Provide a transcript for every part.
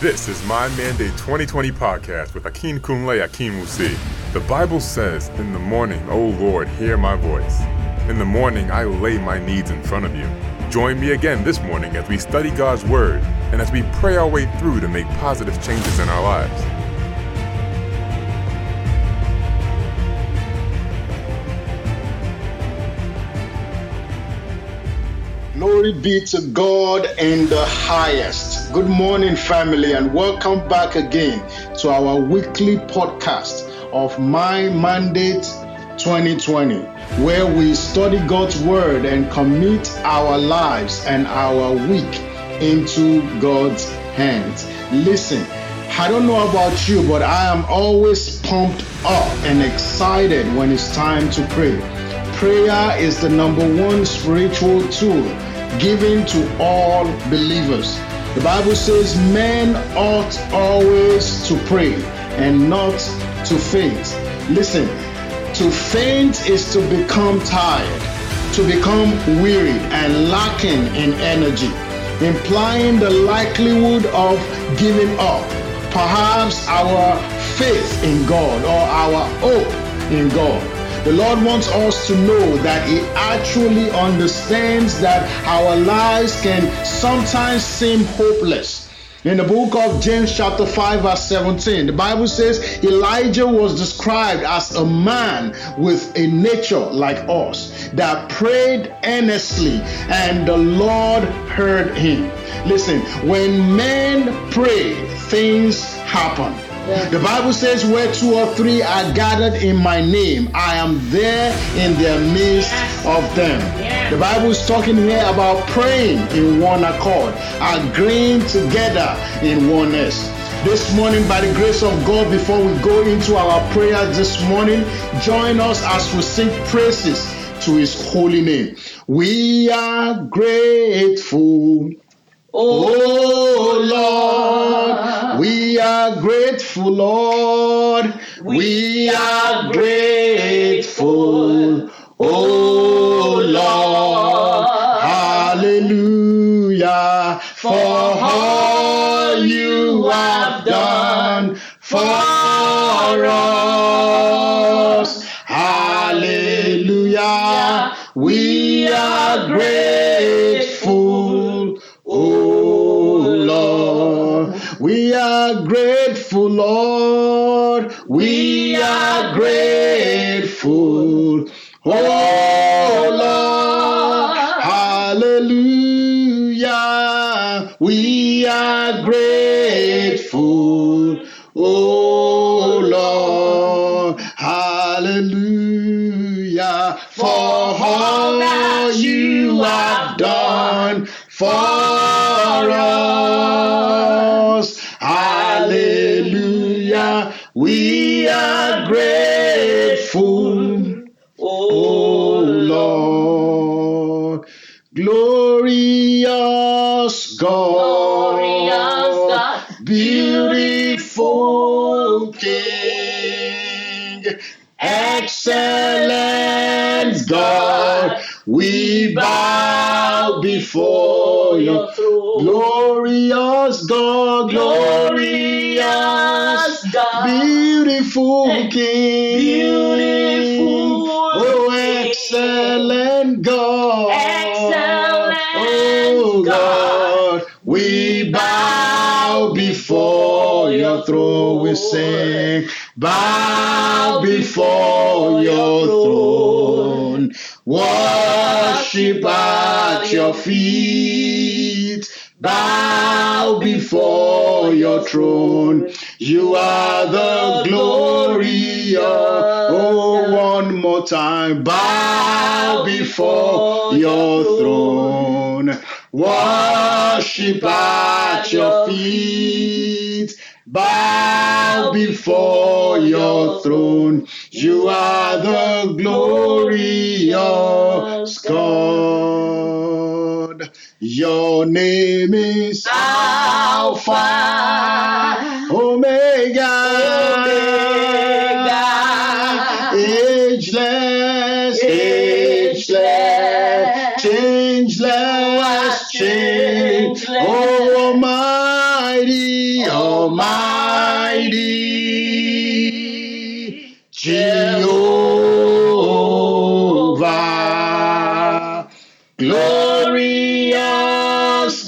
This is my Mandate 2020 podcast with Akin Kunle Akin Musi. The Bible says, In the morning, O Lord, hear my voice. In the morning, I lay my needs in front of you. Join me again this morning as we study God's Word and as we pray our way through to make positive changes in our lives. Glory be to God in the highest. Good morning, family, and welcome back again to our weekly podcast of My Mandate 2020, where we study God's Word and commit our lives and our week into God's hands. Listen, I don't know about you, but I am always pumped up and excited when it's time to pray. Prayer is the number one spiritual tool given to all believers. The Bible says men ought always to pray and not to faint. Listen, to faint is to become tired, to become wearied and lacking in energy, implying the likelihood of giving up. Perhaps our faith in God or our hope in God. The Lord wants us to know that He actually understands that our lives can sometimes seem hopeless. In the book of James, chapter 5, verse 17, the Bible says Elijah was described as a man with a nature like us that prayed earnestly, and the Lord heard him. Listen, when men pray, things happen. The Bible says, Where two or three are gathered in my name, I am there in their midst of them. The Bible is talking here about praying in one accord, agreeing together in oneness. This morning, by the grace of God, before we go into our prayer this morning, join us as we sing praises to His holy name. We are grateful. Oh Lord, we are grateful, Lord. We are grateful. Oh Lord, hallelujah for all you have glorious God, Glorious God. beautiful King, excellent God, we bow before your throne. glorious God, glorious God. beautiful eh, King, sing, bow before your throne, worship at your feet, bow before your throne. You are the glory of, oh, one more time, bow before your throne, worship at your feet. Bow before your throne. You are the glorious God. Your name is Alpha, Omega, glorious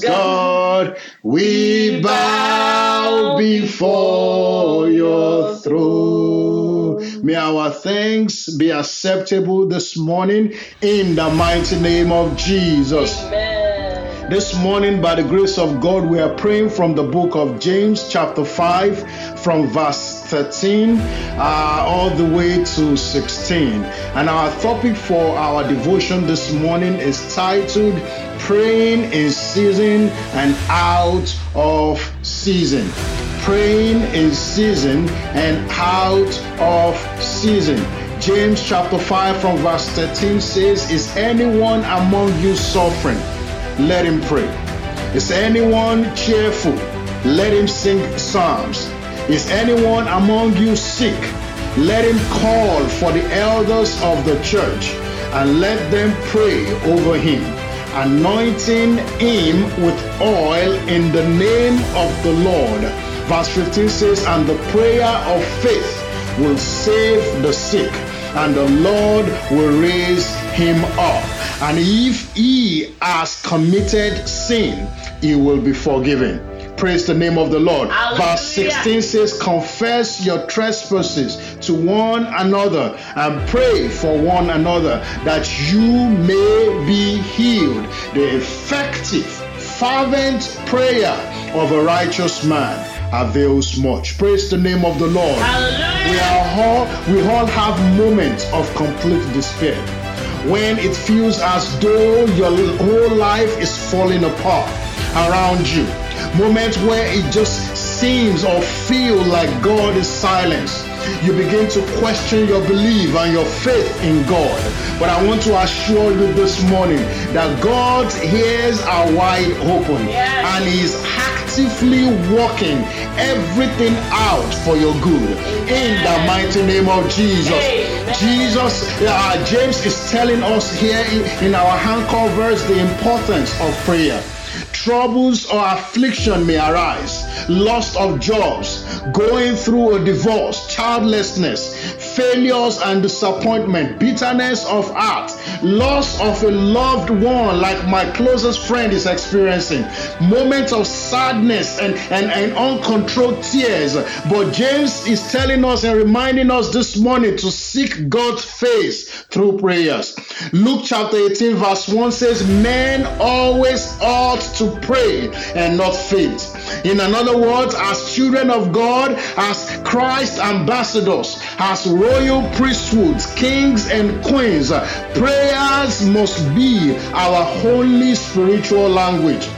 God, we bow before your throne. May our thanks be acceptable this morning in the mighty name of Jesus. Amen. This morning, by the grace of God, we are praying from the book of James, chapter 5, from verse 13 uh, all the way to 16. And our topic for our devotion this morning is titled Praying in Season and Out of Season. Praying in season and out of season. James chapter 5 from verse 13 says, Is anyone among you suffering? let him pray. Is anyone cheerful? Let him sing psalms. Is anyone among you sick? Let him call for the elders of the church and let them pray over him, anointing him with oil in the name of the Lord. Verse 15 says, And the prayer of faith will save the sick, and the Lord will raise him up. And if he has committed sin, he will be forgiven. Praise the name of the Lord. Hallelujah. Verse 16 says, Confess your trespasses to one another and pray for one another that you may be healed. The effective, fervent prayer of a righteous man avails much. Praise the name of the Lord. Hallelujah. We are all we all have moments of complete despair when it feels as though your whole life is falling apart around you. Moments where it just seems or feel like God is silent. You begin to question your belief and your faith in God. But I want to assure you this morning that God's ears are wide open Yes. and He is actively working everything out for your good. In the mighty name of Jesus. Amen. Jesus, uh, James is telling us here in, in our anchor verse the importance of prayer. Troubles or affliction may arise, loss of jobs, going through a divorce, childlessness, failures and disappointment, bitterness of heart, loss of a loved one like my closest friend is experiencing, moments of sadness and, and, and uncontrolled tears. But James is telling us and reminding us this morning to seek God's face through prayers. Luke chapter 18, verse 1 says, Men always ought to pray and not faint. In another words, as children of God, as Christ ambassadors, as royal priesthoods, kings and queens, prayers must be our holy spiritual language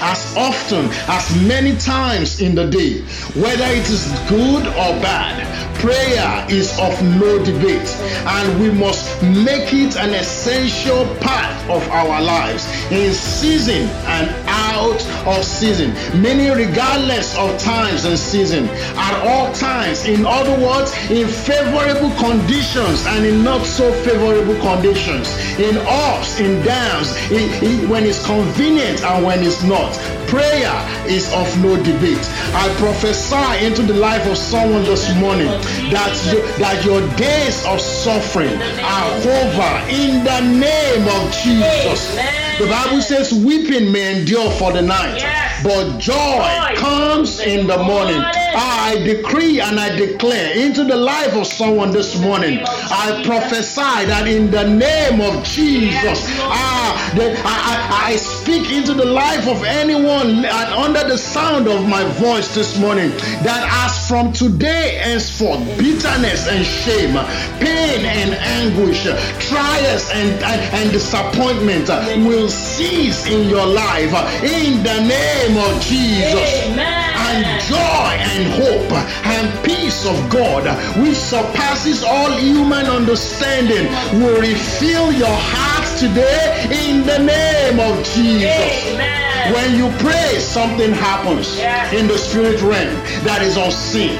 as often as many times in the day, whether it is good or bad. Prayer is of no debate, and we must make it an essential part of our lives in season and out of season, meaning regardless of times and season, at all times. In other words, in favorable conditions and in not so favorable conditions, in ups, in downs, in, in- when it's convenient and when it's not. Prayer is of no debate. I prophesy into the life of someone this morning that you, that your days of suffering are over in the name of Jesus. The Bible says weeping may endure for the night, but Joy comes in the morning. I decree and I declare into the life of someone this morning. I prophesy that in the name of Jesus, ah, that I, I, I speak into the life of anyone and under the sound of my voice this morning that as from today henceforth, bitterness and shame, pain and anguish, trials and, and, and disappointment will cease in your life in the name of Jesus Amen. And joy and hope and peace of God, which surpasses all human understanding, will refill your hearts today in the name of Jesus. Amen. When you pray, something happens Yes. in the spirit realm that is unseen.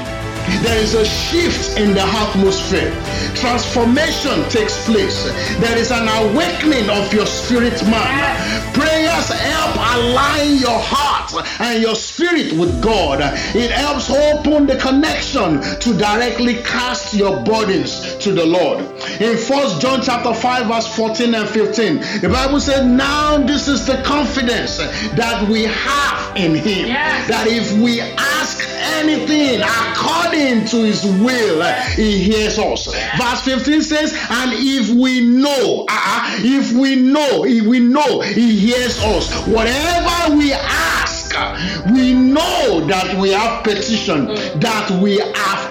there is a shift in the atmosphere. Transformation takes place. There is an awakening of your spirit man. Prayers help align your heart and your spirit with God. It helps open the connection to directly cast your burdens to the Lord. In First John chapter 5, verse 14 and 15, the Bible said, Now this is the confidence that we have in him. Yes. That if we ask anything according to his will, he hears us. Verse 15 says, And if we know, uh, if we know, if we know, he hears us. Whatever we ask, we know that we have petition, that we have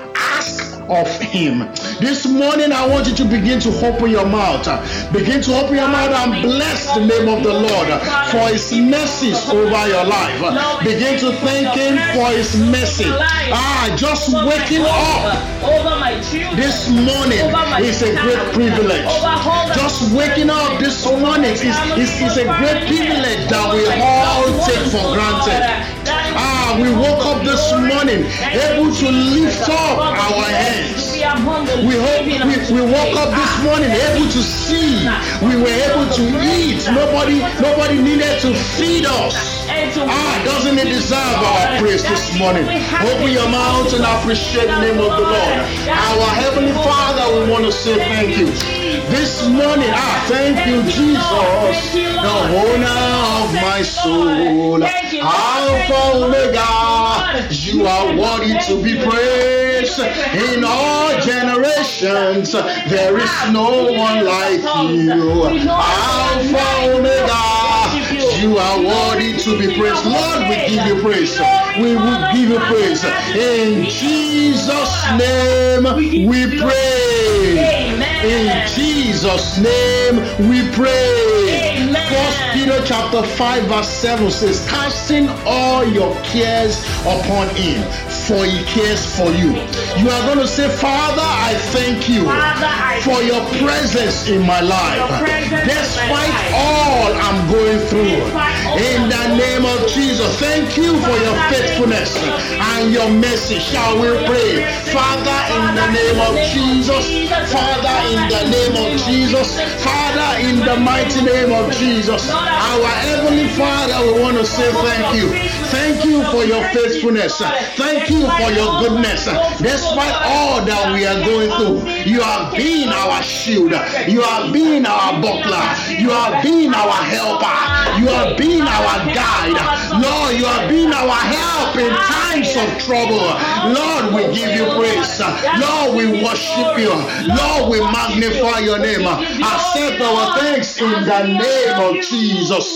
of him. This morning, I want you to begin to open your mouth. Begin to open your mouth and bless the name of the Lord for his mercies over your life. Begin to thank him for his mercy. Ah, just waking up this morning is a great privilege. Just waking up this morning is, is, is a great privilege that we all take for granted. Ah, we woke up this morning able to lift up our hands. We hope we, we woke up this morning able to see. We were able to eat. Nobody nobody needed to feed us. Ah, doesn't it deserve our praise this morning? Open your mouth and appreciate the name of the Lord. Our Heavenly Father, we want to say thank you. This morning, ah, thank you, Jesus, the owner of my soul. Alpha Omega, you are worthy to be praised in all generations. There is no one like you. Alpha Omega, you are worthy to be praised. Lord, we give you praise. We will give you praise. In Jesus' name we pray. In Jesus' name we pray. First Peter chapter 5, verse 7 says, Casting all your cares upon him, for he cares for you. You are going to say, Father, I thank you Father, I for your presence in my life. My Despite life. all I'm going through, in the name of Jesus, thank you for your faithfulness and your mercy. Shall we pray? Father, in the name of Jesus, Father, in the name of Jesus, Father, in the mighty name of Jesus, our Heavenly Father, we want to say thank you. Thank you for your faithfulness. Thank you for your goodness. Despite all that we are going through, you have been our shield. You have been our buckler. You have been our helper. You have been our guide. Lord, you have been our help in times of trouble. Lord, we give you praise. Lord, we worship you. Lord, we magnify your name. Accept our thanks in the name of Jesus.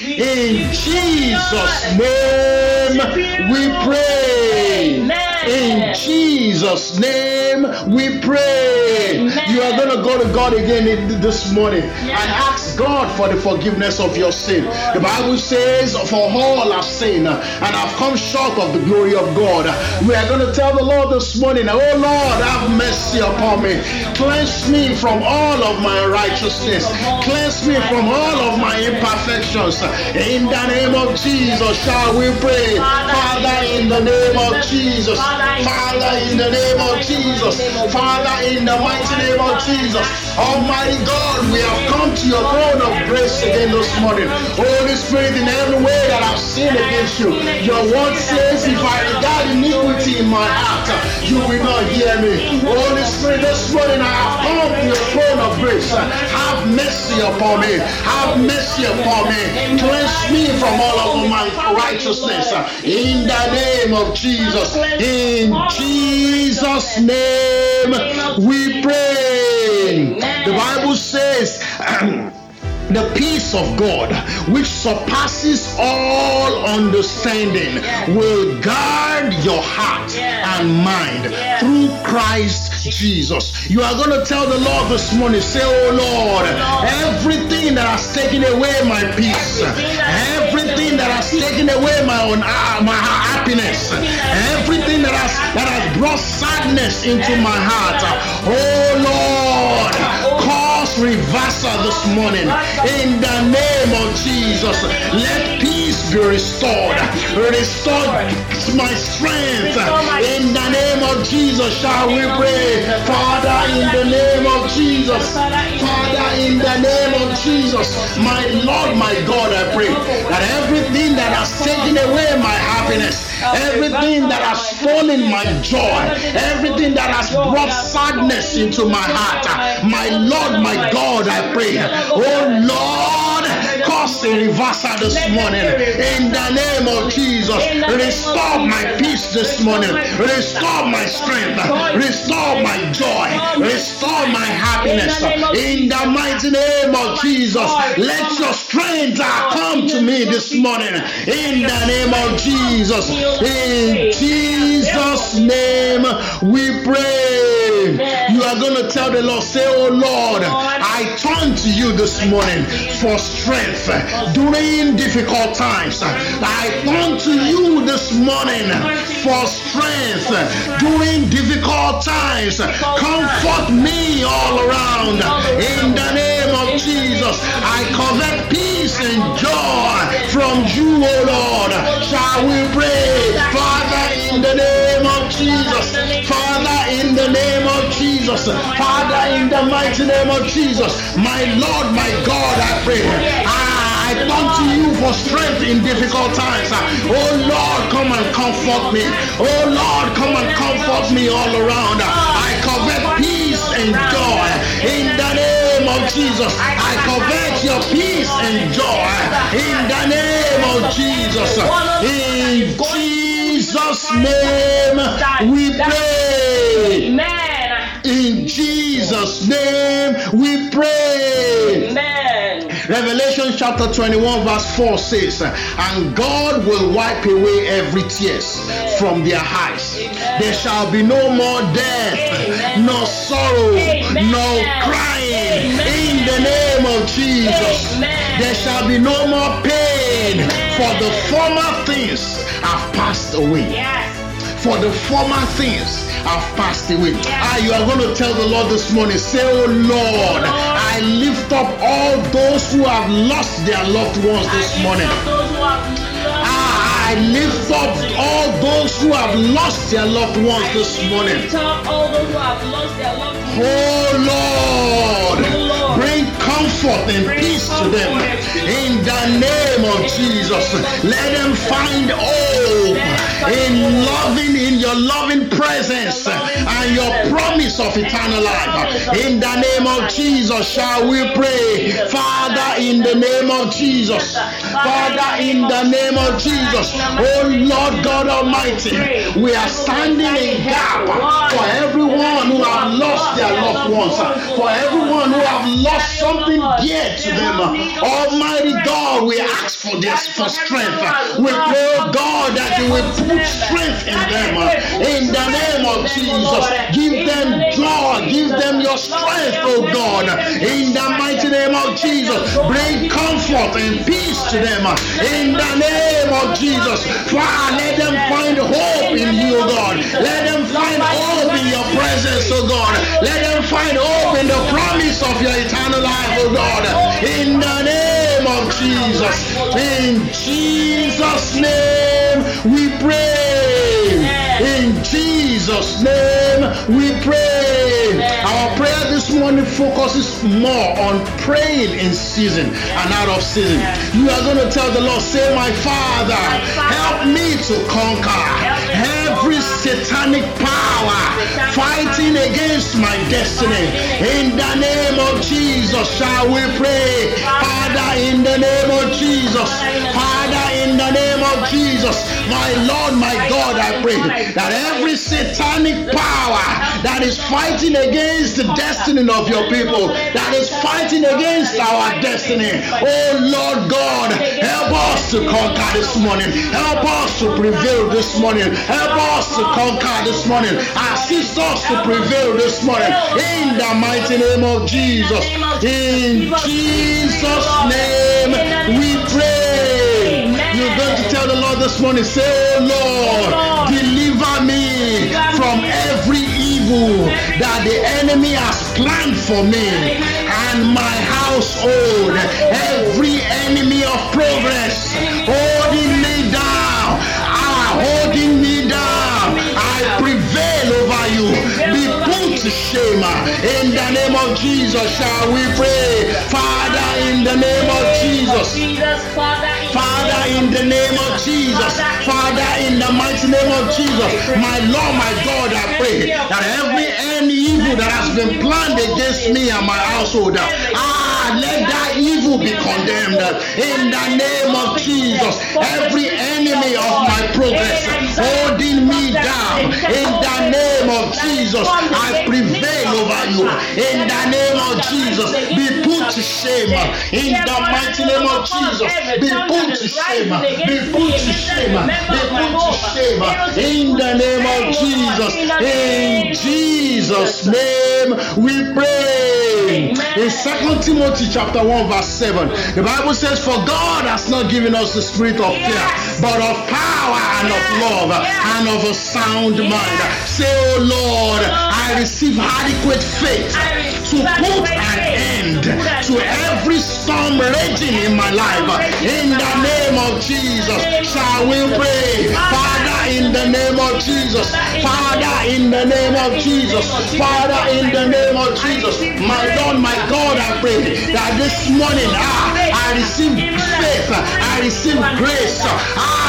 In Jesus' name we pray. In Jesus' name we pray. You are going to go to God again this morning and ask God for the forgiveness of your sin. The Bible says, For all have sinned and have come short of the glory of God. We are going to tell the Lord this morning, Oh Lord, have mercy upon me. Cleanse me from all of my righteousness. Cleanse me from all of my imperfections. In the name of Jesus, shall we pray? Father, in the name of Jesus. Father, in the name of Jesus. Father, in the mighty name of Jesus. Almighty God, we have come to your throne of grace again this morning. Holy Spirit, in every way that I've sinned against you, your word says, if I regard iniquity in my heart, you will not hear me. Holy Spirit, this morning I have come to your throne of grace. Have mercy upon me. Have mercy upon me. Cleanse me from all of my righteousness. In the name of Jesus. In Jesus' name we pray. The Bible says, the peace of God, which surpasses all understanding, will guard your heart and mind through Christ Jesus. You are going to tell the Lord this morning, say, Oh Lord, everything that has taken away my peace, everything that has taken away my own uh, my happiness, everything that has that has brought sadness into my heart, oh Lord, reversal this morning. In the name of Jesus, let peace be restored. Restore my strength. In the name of Jesus, shall we pray? Father, in the name of Jesus. Father, in the name of Jesus, my Lord, my God, I pray that everything that has taken away my happiness, everything that has stolen my joy, everything that has brought sadness into my heart, my Lord, my God, I pray, oh Lord, cause a reversal this morning. in the name of Jesus. Restore my peace this morning, restore my strength, restore my joy, restore my happiness. In the mighty name of Jesus. Let your strength uh, come to me this morning. In the name of Jesus. In Jesus' name we pray. Are going to tell the Lord, say, Oh Lord, I turn to you this morning for strength during difficult times. I come to you this morning for strength during difficult times. Comfort me all around in the name of Jesus. I covet peace and joy from you, O Lord. Shall we pray, Father, in the name of Jesus? Father, in the name of Jesus. Father, in the mighty name of Jesus. My Lord, my God, I pray. Ah, I turn to you for strength in difficult times. Oh Lord, come and comfort me. Oh Lord, come and comfort me all around. I covet peace and joy in the name of Jesus. I covet your peace and joy in the name of Jesus. In Jesus' name we pray. Amen. In Jesus' name we pray. Amen. Revelation chapter 21, verse 4 says, And God will wipe away every tears from their eyes. There shall be no more death, Amen. no sorrow, Amen. no crying. In the name of Jesus, there shall be no more pain, for the former things have passed away Yes. for the former things have passed away. Yes. Ah, you are going to tell the Lord this morning, say, Oh Lord, I lift up all those who have lost their loved ones this morning. up those who have ah, lost. I lift up all those who have lost their loved ones this morning. lift up all those who have lost their loved ones. Oh Lord, Oh, bring comfort and peace to them comfort and peace. in the name of Jesus. Let them find hope in loving in your loving presence and your promise of eternal life. In the name of Jesus, shall we pray, Father, in the name of Jesus, Father, in the name of Jesus, oh Lord God Almighty, we are standing in gap for everyone who have lost their loved ones, for everyone who have lost something dear to them. Almighty God, we ask for this for strength. We pray, oh God, that you will put strength in them. In the name of Jesus, give them joy, give them your strength, oh God. In the mighty name of Jesus, bring comfort and peace to them. In the name of Jesus, Father, let them find hope in you, oh God. Let them find hope in your presence, oh God. Let them find hope in the promise of your eternal life, oh God. In the name of Jesus, in Jesus' name we pray. In Jesus' name we pray. Our prayer this morning focuses more on praying in season and out of season. You are going to tell the Lord, say, My Father, help me to conquer every satanic power fighting against my destiny. In the name of Jesus, shall we pray? Father, in the name of Jesus. Jesus. My Lord, my God, I pray that every satanic power that is fighting against the destiny of your people, that is fighting against our destiny. Oh Lord God, help us to conquer this morning. Help us to prevail this morning. Help us to conquer this morning. Assist us to prevail this morning. In the mighty name of Jesus. In Jesus' name we pray. This morning, say, Oh Lord, deliver me from every evil that the enemy has planned for me and my household, every enemy of progress holding oh shame in the name of Jesus. Shall we pray, Father, in the name of Jesus. Father, in the name of Jesus. Father, in the mighty name of Jesus. My Lord, my God, I pray that every any evil that has been planned against me and my household, let that evil be condemned. In the name of Jesus. Every enemy of my progress holding me down. In the name of Jesus, I prevail over you. In the name of Jesus, be put to shame. In the mighty name of Jesus, be put to shame. Be put to shame. Be put to shame. In the name of Jesus. In Jesus' name we pray. In 2 Timothy chapter 1, verse 7, the Bible says, For God has not given us the spirit of fear, but of power and of love and of a sound mind. Say, Oh Lord, I receive adequate faith to put an end to every storm raging in my life. In the name of Jesus, shall we pray? Father, in the name of Jesus. Father, in the name of Jesus. Father, in the name of Jesus. My Lord, my God, I pray that this morning, ah, I receive faith, I receive grace, ah,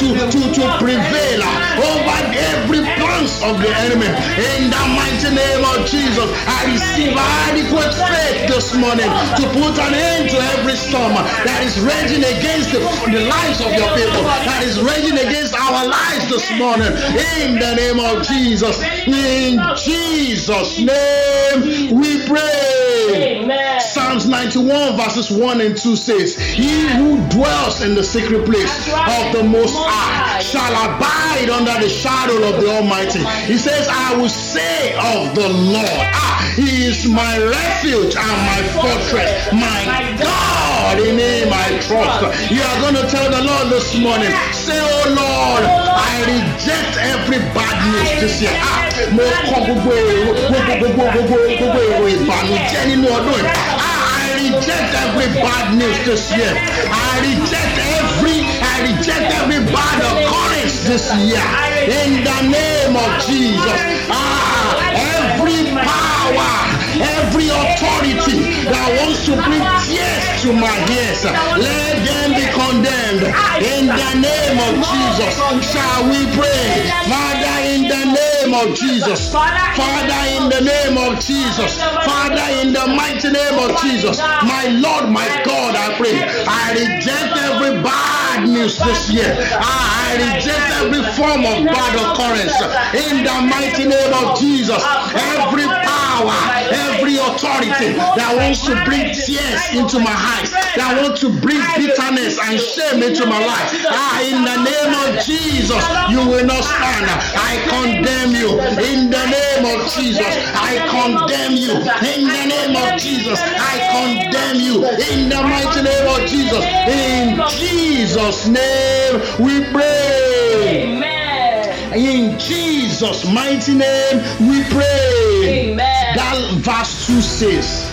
to, to, to prevail over every plans of the enemy. In the mighty name of Jesus, I receive adequate faith this morning to put an end to every storm that is raging against the, the lives of your people, that is raging against our lives this morning. In the name of Jesus, in Jesus' name, we pray. Amen. Psalms 91 verses 1 and 2 says, He who dwells in the secret place of the Most Shall abide under the shadow of the Almighty. He says, I will say of the Lord, ah, He is my refuge and my fortress, my God, in Him I trust. You are going to tell the Lord this morning, say, Oh Lord, I reject every bad news this year. Ah. Ah, I reject every bad news this year. I reject every Reject every bad occurrence this year. In the name of Jesus. Ah, every power, every authority that wants to bring tears to my ears, let them be condemned. In the name of Jesus, shall we pray? Father, in the name of Jesus. Father, in the name of Jesus. Father, in the mighty name of Jesus. My Lord, my God, I pray. I reject every bad news this year. I reject every form of bad occurrence. In the mighty name of Jesus. Every power, every authority that wants to bring tears into my eyes, that wants to bring bitterness and shame into my life. Ah, in the name of Jesus, you will not stand. I condemn you. In the name of Jesus, I condemn you. In the name of Jesus, I condemn you. In the mighty name of Jesus, in Jesus' name we pray. Amen. In Jesus' mighty name we pray. Amen. That verse 2 says,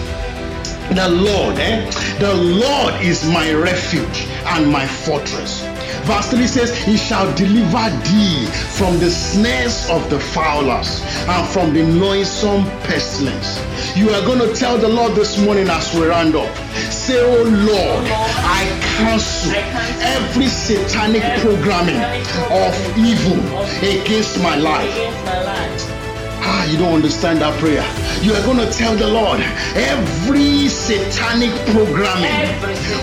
The Lord, eh? The Lord is my refuge and my fortress. Verse 3 says, He shall deliver thee from the snares of the fowlers and from the noisome pestilence. You are going to tell the Lord this morning as we round up. Say, Oh Lord, I cancel every satanic programming of evil against my life. My. Ah, you don't understand that prayer. You are going to tell the Lord every satanic programming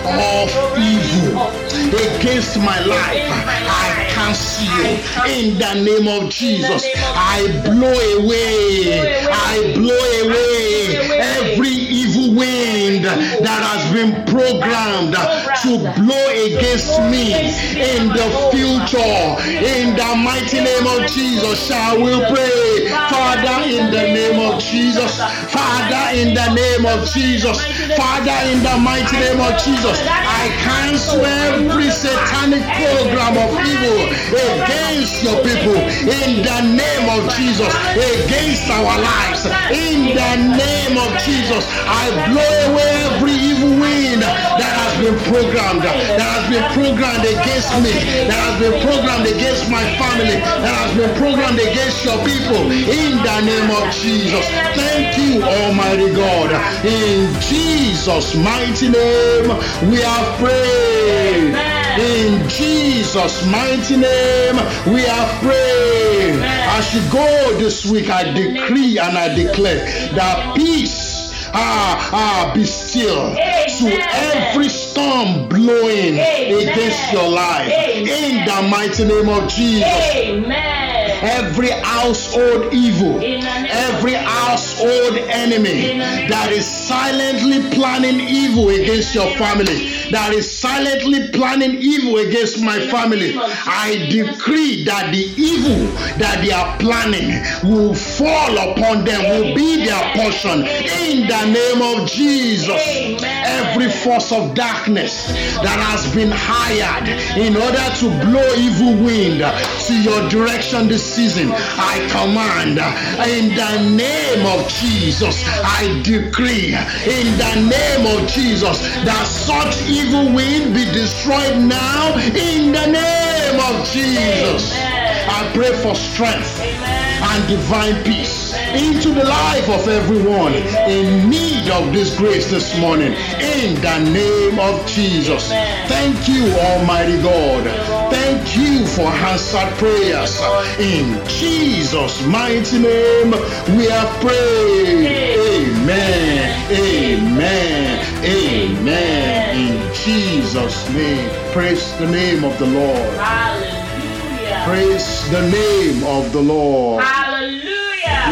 of evil against my life. I cancel you in the name of Jesus. I blow away. I blow away every evil wind that has been programmed to blow against me in the future. In the mighty name of Jesus, shall we pray? Father, in the name of Jesus. Father, in the name of Jesus. Father, in the mighty name of Jesus, I cancel every satanic program of evil against your people. In the name of Jesus, against our lives. In the name of Jesus, I blow away every evil wind that has been programmed, that has been programmed against me, that has been programmed against my family, that has been programmed against your people. In the name of Jesus, thank you, Almighty God. In Jesus' mighty name, we have prayed. In Jesus' mighty name, we have prayed. As you go this week, I decree and I declare that peace ah, ah, be still to every storm blowing against your life. In the mighty name of Jesus. Amen. Every household evil, In the name of every household enemy In the name that is silently planning evil against your family, that is silently planning evil against my family, I decree that the evil that they are planning will fall upon them, will be their portion. In the name of Jesus, every force of darkness that has been hired in order to blow evil wind to your direction this season, I command in the name of Jesus, I decree in the name of Jesus that such evil wind be destroyed now in the name of Jesus. Amen. I pray for strength Amen. and divine peace into the life of everyone in need of this grace this morning in the name of Jesus. Thank you, Almighty God. Thank you for answered prayers. In Jesus' mighty name, we have prayed. Amen. Amen. Amen. In Jesus' name, praise the name of the Lord. Hallelujah. Praise the name of the Lord.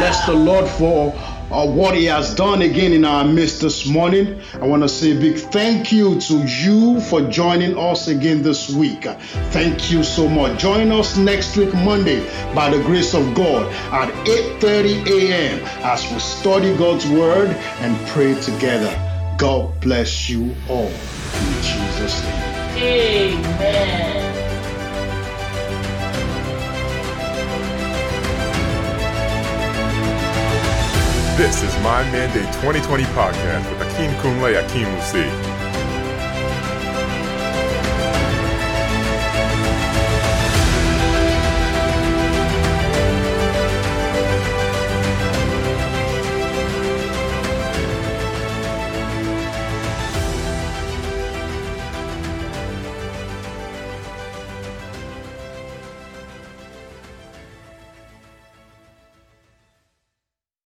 Bless the Lord for uh, what He has done again in our midst this morning. I want to say a big thank you to you for joining us again this week. Thank you so much. Join us next week, Monday, by the grace of God, at 8:30 a.m. as we study God's Word and pray together. God bless you all in Jesus' name. Amen. This is My Mandate 2020 podcast with Akeem Kunle Akeem Musi.